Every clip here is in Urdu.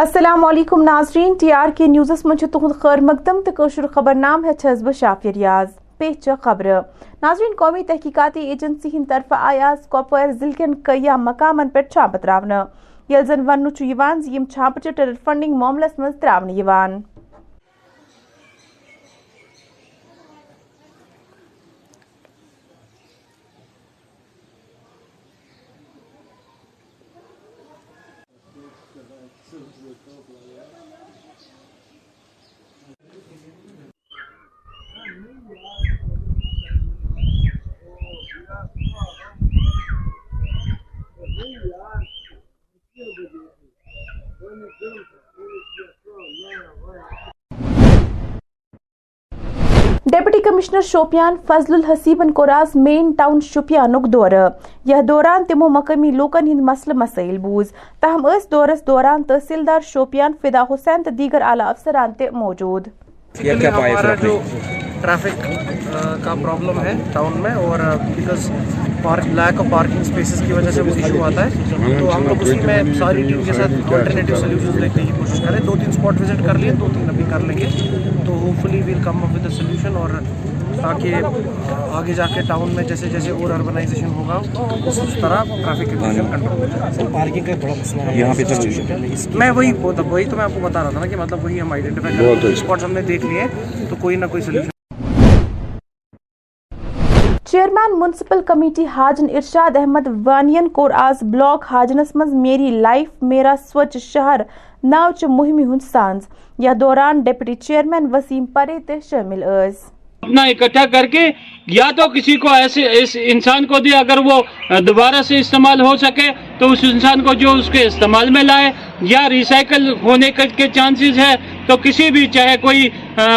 السلام علیکم ناظرین، ٹی آر کے نیوزس من تہد خیر مقدم تو قشر خبر نام ہے چھس بہ شافی ریاض، پیچ خبر۔ ناظرین، قومی تحقیقاتی ایجنسی ہند طرف آیا کپوار ضلع کن کیا مقامن پہ چھاپہ تراؤن یل زن ون یم چھاپہ ٹرر فنڈنگ معاملس من تراؤن ڈپٹی کمشنر شوپیان فضل الحسیبن کوراز مین ٹاؤن شوپیانک دور یہ دوران تمو مقامی لوکن ہند مسل مسائل بوز تاہم اس دورس دوران تحصیلدار شوپیان فدا حسین تو دیگر اعلی افسران تے موجود ہمارا جو ٹریفک کا پرابلم ہے ٹاؤن میں اور because lack of parking spaces کی وجہ سے وہ ایشو آتا ہے. تو ہم لوگ اسی میں ساری ٹیم کے ساتھ آلٹرنیٹیو سلیوشن دیکھنے کی کوشش کریں. دو تین اسپاٹ وزٹ کر لیے دو تین ابھی کر لیں گے. تو hopefully we'll come up with a solution اور تاکہ آگے جا کے ٹاؤن میں جیسے جیسے اور اربنائزیشن ہوگا اس طرح ٹریفک کنٹرول پارکنگ کا بڑا مسئلہ ہے۔ یہاں پہ میں وہی وہی تو میں آپ کو بتا رہا تھا نا کہ مطلب وہی ہم آئیڈینٹیفائی کر اسپاٹس ہم نے دیکھ لیے تو کوئی نہ کوئی solution chairman municipal committee Hajan ارشاد احمد وانین کور آز بلاک حاجنس مز میری لائف، میرا سوچ شہر، ناوچ مہمی ہند سانز یا دوران ڈپٹی چیئرمین وسیم پرے تہ شامل اس اپنا اکٹھا کر کے یا تو کسی کو ایسے اس انسان کو دے، اگر وہ دوبارہ سے استعمال ہو سکے تو اس انسان کو جو اس کے استعمال میں لائے، یا ریسائکل ہونے کے چانسز ہے تو کسی بھی، چاہے کوئی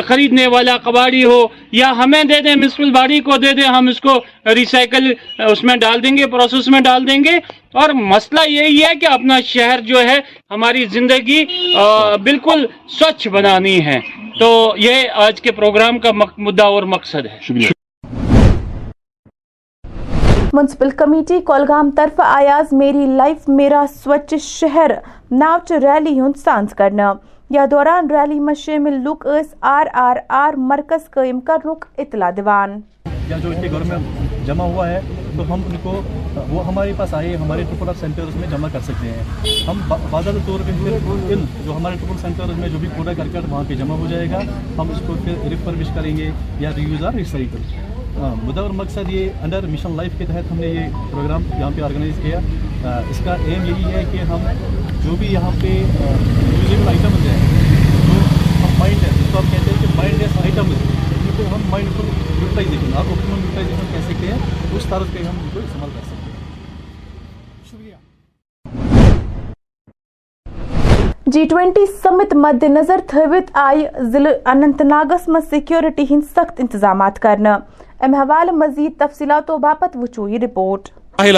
خریدنے والا کباڑی ہو، یا ہمیں دے دیں مسپل باڑی کو دے دیں ہم اس کو ریسائکل اس میں ڈال دیں گے، پروسیس میں ڈال دیں گے اور مسئلہ یہی ہے کہ اپنا شہر جو ہے ہماری زندگی بالکل سوچھ بنانی ہے۔ تو یہ آج کے پروگرام کا مدعا اور مقصد ہے۔ منسپل کمیٹی کولگام طرف آیاز میری لائف میرا سوچ شہر ناوچ ریلی ہند سانس کرنا۔ یا دوران ریلی میں شامل لوگ اس آر آر آر مرکز قائم کرنک اطلاع دیوان۔ یا جو ان کے گھر میں جمع ہوا ہے تو ہم ان کو، وہ ہمارے پاس آئے، ہمارے ٹرپل آف سینٹرز میں جمع کر سکتے ہیں۔ ہم باضابطہ طور پہ پھر جو ہمارے ٹرپل سینٹرز میں جو بھی کوڑا کرکٹ وہاں پہ جمع ہو جائے گا، ہم اس کو پھر ریفربش کریں گے یا ریوز آر ریسائکل مدعا اور مقصد یہ انڈر مشن لائف کے تحت ہم نے یہ پروگرام یہاں پہ آرگنائز کیا۔ اس کا ایم یہی ہے کہ ہم جو بھی یہاں پہ یوزیبل آئٹمز ہیں، جو ہم مائنڈ ہے جس کو ہم کہتے ہیں کہ مائنڈ لیس آئٹمز ان کو ہم مائنڈ فل یوٹیلائزیشن آپ اوپٹیمل یوٹیلائزیشن کیسے کہیں اس طرح پہ ہم ان کو استعمال کر سکتے ہیں۔ شکریہ۔ جی ٹوینٹی سمت مد نظر تھوت آئی ضلع اننت ناگس مز سیکیورٹی ہند سخت انتظامات کرنا ام حوالہ مزید تفصیلاتوں باپت وچو یہ رپورٹ ہے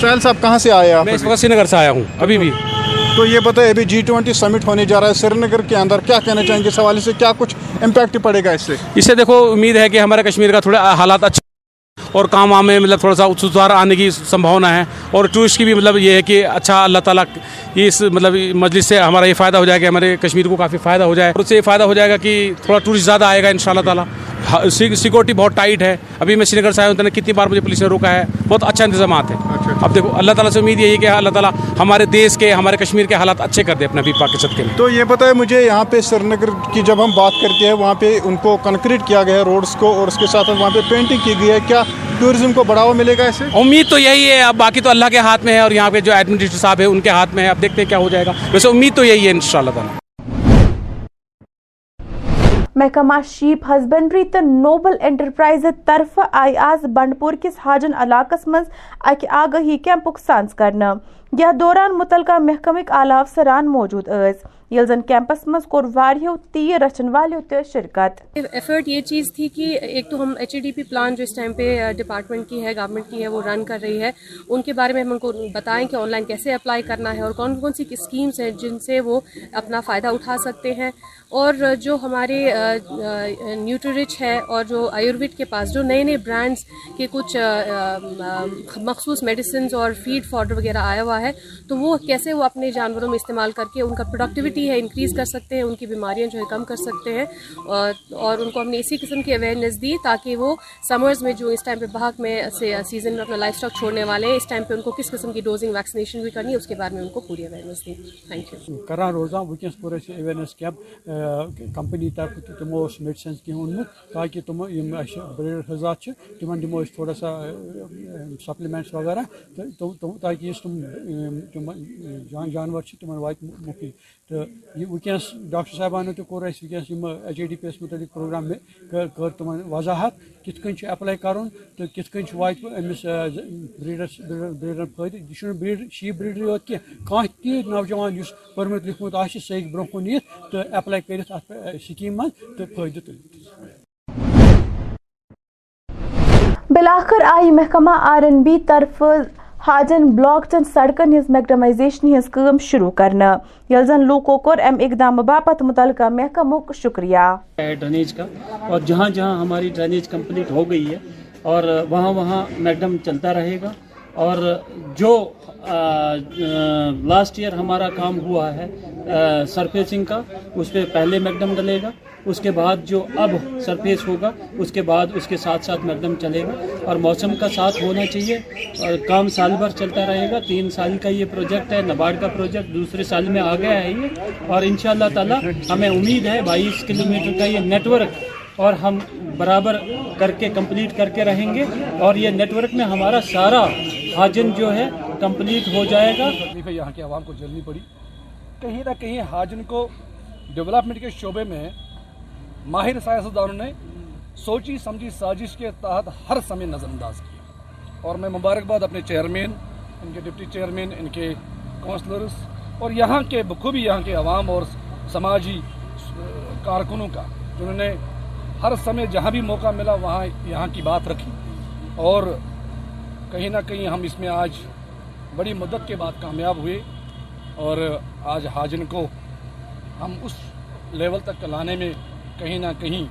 سہیل صاحب کہاں سے آئے آپ میں اس وقت سری نگر سے آیا ہوں۔ ابھی بھی۔ تو یہ بتائیں، ابھی جی ٹوینٹی سمٹ ہونے جا رہا ہے سری نگر کے اندر کیا کہنا چاہیں گے؟ اس حوالے سے کیا کچھ امپیکٹ پڑے گا اس سے؟ اس سے دیکھو، امید ہے کہ ہمارے کشمیر کا تھوڑا حالات اچھے اور کام وام میں مطلب تھوڑا سا سدھار آنے کی سمبھاونا ہے اور ٹورسٹ کی بھی مطلب یہ ہے کہ اچھا اللہ تعالیٰ اس مطلب مجلس سے ہمارا یہ فائدہ ہو جائے گا ہمارے کشمیر کو کافی فائدہ ہو جائے اور اس سے یہ فائدہ ہو جائے گا کہ تھوڑا ٹورسٹ زیادہ آئے گا ان شاء اللہ تعالیٰ۔ سیکورٹی بہت ٹائٹ ہے۔ ابھی میں سری نگر سے آیا ہوں کتنی بار مجھے پولیس نے روکا ہے۔ بہت اچھا انتظامات ہے اب دیکھو اللہ تعالیٰ سے امید یہی کہ اللہ تعالیٰ ہمارے دیش کے ہمارے کشمیر کے حالات اچھے کر دے اپنا بھی پاکستان کے تو یہ بتائیں مجھے یہاں پہ سری نگر کی جب ہم بات کرتے ہیں وہاں پہ ان کو کنکریٹ کیا گیا ہے روڈس کو اور اس کے ساتھ وہاں پہ پینٹنگ کی گئی ہے۔ کیا ٹورزم کو بڑھاوا ملے گا اسے؟ امید تو یہی ہے۔ اب باقی تو اللہ کے ہاتھ میں ہے اور یہاں پہ جو ایڈمنسٹریٹر صاحب ہے ان کے ہاتھ میں ہے۔ اب دیکھتے ہیں کیا ہو جائے گا۔ ویسے امید تو یہی ہے ان شاء اللہ تعالیٰ۔ محکمہ شیپ ہسبنڈری تو نوبل انٹرپرائز طرف آئی آز بنڈپور کس حاجن علاقس من اکہ آگہی کیمپک سانس کرنا یا دوران متعلقہ محکمک اعلی افسران موجود اس یل زن کیمپس مز کور واریو تیر رچن والیو تہ شرکت۔ ایفرٹ یہ چیز تھی کہ ایک تو ہم H E D P plan جو اس ٹائم پہ ڈپارٹمنٹ کی ہے گورنمنٹ کی ہے، وہ رن کر رہی ہے۔ ان کے بارے میں ہم ان کو بتائیں کہ آن لائن کیسے اپلائی کرنا ہے اور کون کون سی اسکیمس ہیں جن سے وہ اپنا فائدہ اٹھا سکتے ہیں۔ اور جو ہمارے نیوٹرچ ہے اور جو آیوروید کے پاس جو نئے نئے برانڈس کے کچھ مخصوص میڈیسنز اور فیڈ فاڈر وغیرہ آیا ہوا ہے، تو وہ کیسے وہ اپنے جانوروں میں استعمال کر کے ان کا پروڈکٹیوٹی ہے انکریز کر سکتے ہیں، ان کی بیماریاں جو ہے کم کر سکتے ہیں، اور ان کو ہم نے اسی قسم کی اویئرنیس دی تاکہ وہ سمرز میں جو اس ٹائم پہ بہت میں سے سیزن میں اپنا لائف اسٹاک چھوڑنے والے ہیں، اس ٹائم پہ ان کو کس قسم کی ڈوزنگ ویکسینیشن بھی کرنی ہے، اس کے بارے میں ان کو پوری اویئرنیس دی۔ تھینک یو کران روزان ونکس کور اویئرنیس کیمپ کمپنی طرف تمو میڈیسنز کی اونمت تاکہ تم بریڈر حضرات تمن دمو تھوڑا سا سپلمنٹس وغیرہ تاکہ تم جانور تمن وات مفید تو ونکس ڈاکٹر صاحبانو تہ کور ونکس H A D P S متعلق پروگرام میں کر تم وضاحت کت کن اپلائی کرن تو کت کن وات امس بریڈرس بریڈر فائدہ یہ بریڈ شیپ بریڈر یوت کی کھانا تہ نوجوان اس پورمت لکھمت آ سہ ہیٚکہِ برونٛہہ کُن یِتھ تہٕ ایپلاے کٔرِتھ اَتھ سکیٖم منٛز تہٕ فٲیدٕ تُلِتھ۔ بلاخر آئی محکمہ آر این بی طرف حاجن بلاک چن سڑکن ہز میکڈمائزیشن ہز کم شروع کرنا۔ یل زن لوکو کور ام اقدام باپت متعلقہ محکمک شکریہ۔ ڈرینیج کا اور جہاں جہاں ہماری ڈرینیج کمپلیٹ ہو گئی ہے اور وہاں وہاں میکڈم چلتا رہے گا۔ اور جو لاسٹ ایئر ہمارا کام ہوا ہے سرفیسنگ کا، اس پہ پہلے میکڈم ڈلے گا، اس کے بعد جو اب سرفیس ہوگا، اس کے بعد اس کے ساتھ ساتھ میکڈم چلے گا، اور موسم کا ساتھ ہونا چاہیے، اور کام سال بھر چلتا رہے گا، تین سال کا یہ پروجیکٹ ہے، نباڑ کا پروجیکٹ دوسرے سال میں آ گیا ہے یہ، اور ان شاء اللہ تعالیٰ ہمیں امید ہے بائیس کلو میٹر کا یہ نیٹ ورک اور ہم برابر کر کے کمپلیٹ کر کے رہیں گے، اور یہ نیٹ ورک میں ہمارا سارا حاجن جو ہے کمپلیٹ ہو جائے گا۔ یہاں کے عوام کو جلنی پڑی۔ کہیں نہ کہیں حاجن کو ڈیولپمنٹ کے شعبے میں ماہر سیاستدانوں نے سوچی، سمجھی، سازش کے تحت ہر سمے نظر انداز کیا۔ اور میں مبارکباد اپنے چیئرمین، ان کے ڈپٹی چیئرمین، ان کے کونسلرس اور یہاں کے بخوبی یہاں کے عوام اور سماجی کارکنوں کا، جنہوں نے ہر سمے جہاں بھی موقع ملا، وہاں یہاں کی بات رکھی۔ اور کہیں نہ کہیں ہم اس میں آج بڑی مدت کے بعد کامیاب ہوئے اور آج حاجن کو ہم اس لیول تک لانے میں کہیں نہ کہیں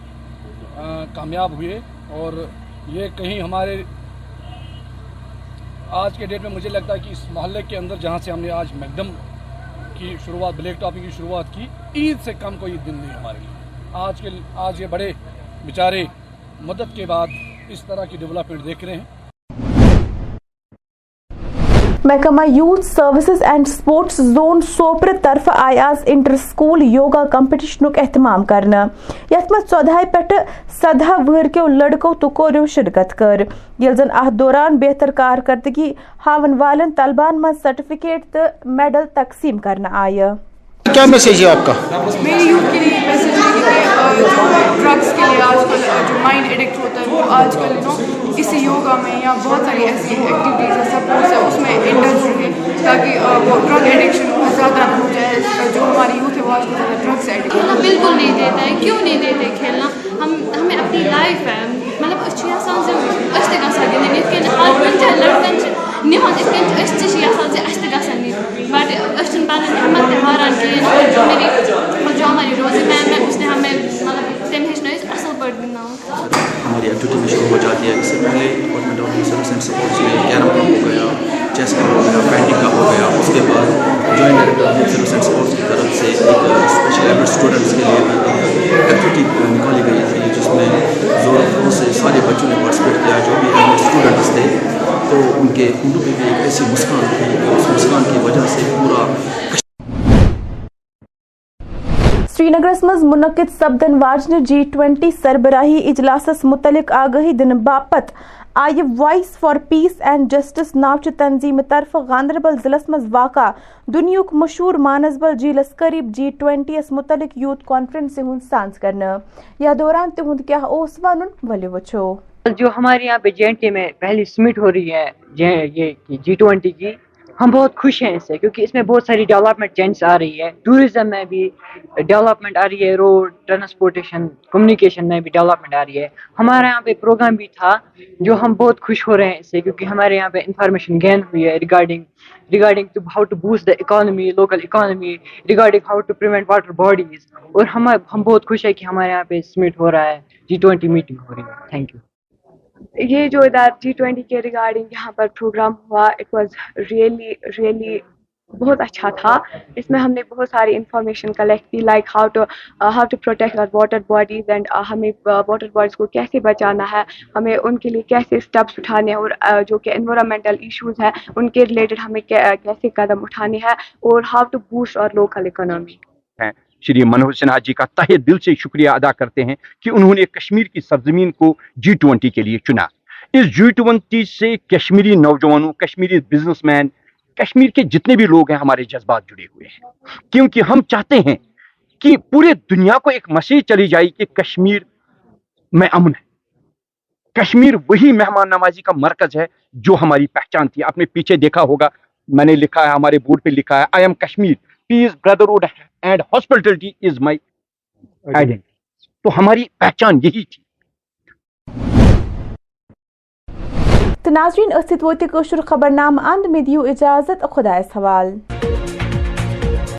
کامیاب ہوئے اور یہ کہیں ہمارے آج کے ڈیٹ میں مجھے لگتا ہے کہ اس محلے کے اندر جہاں سے ہم نے آج میکڈم کی شروعات، بلیک ٹاپنگ کی شروعات کی، عید سے کم کوئی دن نہیں ہمارے لیے۔ آج کے، آج یہ بڑے بیچارے مدد کے بعد اس طرح کی ڈیولپمنٹ دیکھ رہے ہیں۔ محکمہ youth services and sports zone Sopore طرف آئی آز انٹر سکول یوگا کمپٹیشنک اہتمام کرنا۔ یت مز ژۄدہے پٮ۪ٹھ سدہ وہرکیو لڑکو تو کوریو شرکت کر۔ یل زن اتھ دوران بہتر کارکردگی ہاون والن طلبان مز سرٹیفکیٹ تو میڈل تقسیم کرنا آئے کیا میسیج ہے آپ کا؟ میری یوتھ کے لیے میسیج ہے کہ جو ڈرگس کے لیے آج کل جو مائنڈ ایڈکٹ ہوتا ہے وہ آج کل نو اسی یوگا میں یا بہت ساری ایسی ایکٹیویٹیز ہیں سپورٹس ہیں اس میں انٹرسٹ رہے تاکہ وہ ڈرگ ایڈکشن زیادہ نہ ہو جائے جو ہماری یوتھ ہے وہ آج کل زیادہ ڈرگس کھیلنا بالکل نہیں دیتا ہے کیوں نہیں دیتے کھیلنا؟ ہم ہمیں اپنی لائف ہے مطلب أسۍ چھِ یژھان زِ أسۍ تہِ گژھو گِنٛدٕنۍ یِتھ کٔنۍ ہر کُنہِ جایہِ لڑکن چھِ نِوان یِتھ کٔنۍ چھِ أسۍ تہِ چھِ یژھان زِ اَسہِ تہِ گژھن نِنۍ بٹ أسۍ چھِنہٕ پنٕنۍ ہمت تہِ ہاران کِہیٖنۍ میری جو ہماری روزی میم ہے اس نے ہمیں مطلب تٔمۍ ہیٚچھنٲوۍ أسۍ اَصٕل پٲٹھۍ گِنٛدناوُن ہماری ایکٹیویٹی شروع ہو جاتی ہے اس سے پہلے department of service and sports میں کیرم ہو گیا چیس کا ہو ہو گیا اس کے بعد joint director of service and sports کی طرف سے ایک اسپیشل ایبل اسٹوڈنٹس کے لیے ایکٹیویٹی نکالی گئی تھی جس میں زور خون سے سارے بچوں نے پارٹیسپیٹ کیا جو بھی ایبل اسٹوڈنٹس تھے تو ان کے منڈوں پہ بھی ایک ایسی مسکان تھی کہ اس مسکان کی وجہ سے پورا سری نگرس مز منعقد سپدن واجنہ جی ٹوینٹی سربراہی اجلاسس متعلق آگاہی دن باپت I voice for peace and justice ناوچہ تنظیم طرف گاندربل ضلع مز واقع۔ دنیاک مشہور مانسبل جیلس قریب جی, جی ٹوینٹی یس متعلق یوتھ کانفرنس ہند سانس کرنا یا دوران تہند کیا اوس ون ولو وچھو۔ جو ہمارے یہاں پہ جے این ٹی میں پہلی سمٹ ہو رہی ہے، جے یہ جی ٹوینٹی کی ہم بہت خوش ہیں اس سے، کیونکہ اس میں بہت ساری ڈیولپمنٹ چینجز آ رہی ہے۔ ٹوریزم میں بھی ڈیولپمنٹ آ رہی ہے روڈ ٹرانسپورٹیشن کمیونیکیشن میں بھی ڈیولپمنٹ آ رہی ہے۔ ہمارے یہاں پہ پروگرام بھی تھا جو ہم بہت خوش ہو رہے ہیں اس سے، کیونکہ ہمارے یہاں پہ انفارمیشن گین ہوئی ہے regarding regarding to how to boost the economy local economy regarding how to prevent water bodies اور ہم ہم بہت خوش ہے کہ ہمارے یہاں پہ سمٹ ہو رہا ہے۔ جی ٹوینٹی میٹنگ ہو رہی ہے۔ تھینک یو یہ جو ادھر جی ٹوینٹی کے ریگارڈنگ یہاں پر پروگرام ہوا اٹ واز ریئلی ریئلی بہت اچھا تھا۔ اس میں ہم نے بہت ساری انفارمیشن کلیکٹ کی like how to how to protect our water bodies and ہمیں uh, واٹر باڈیز کو کیسے بچانا ہے ہمیں ان کے لیے کیسے اسٹیپس اٹھانے ہیں اور uh, جو کہ انوائرمنٹل ایشوز ہیں ان کے ریلیٹڈ ہمیں کیسے قدم اٹھانے ہیں اور ہاؤ ٹو بوسٹ اور لوکل اکنامی شری منوہر سنہا جی کا تہ دل سے شکریہ ادا کرتے ہیں کہ انہوں نے کشمیر کی سرزمین کو جی ٹوینٹی کے لیے چنا۔ اس جی ٹوینٹی سے کشمیری نوجوانوں، کشمیری بزنس مین کشمیر کے جتنے بھی لوگ ہیں ہمارے جذبات جڑے ہوئے ہیں۔ کیونکہ ہم چاہتے ہیں کہ پورے دنیا کو ایک مسیج چلی جائے کہ کشمیر میں امن ہے۔ کشمیر وہی مہمان نوازی کا مرکز ہے جو ہماری پہچان تھی۔ آپ نے پیچھے دیکھا ہوگا، میں نے لکھا ہے، ہمارے بورڈ پہ لکھا ہے I am Kashmir. Peace brotherhood and hospitality is my identity تو ہماری پہچان یہی تھی۔ تو ناظرین ووت کٲشُر خبرنامہٕ اند مےٚ دِیِو اِجازت خۄدایَس حوالہٕ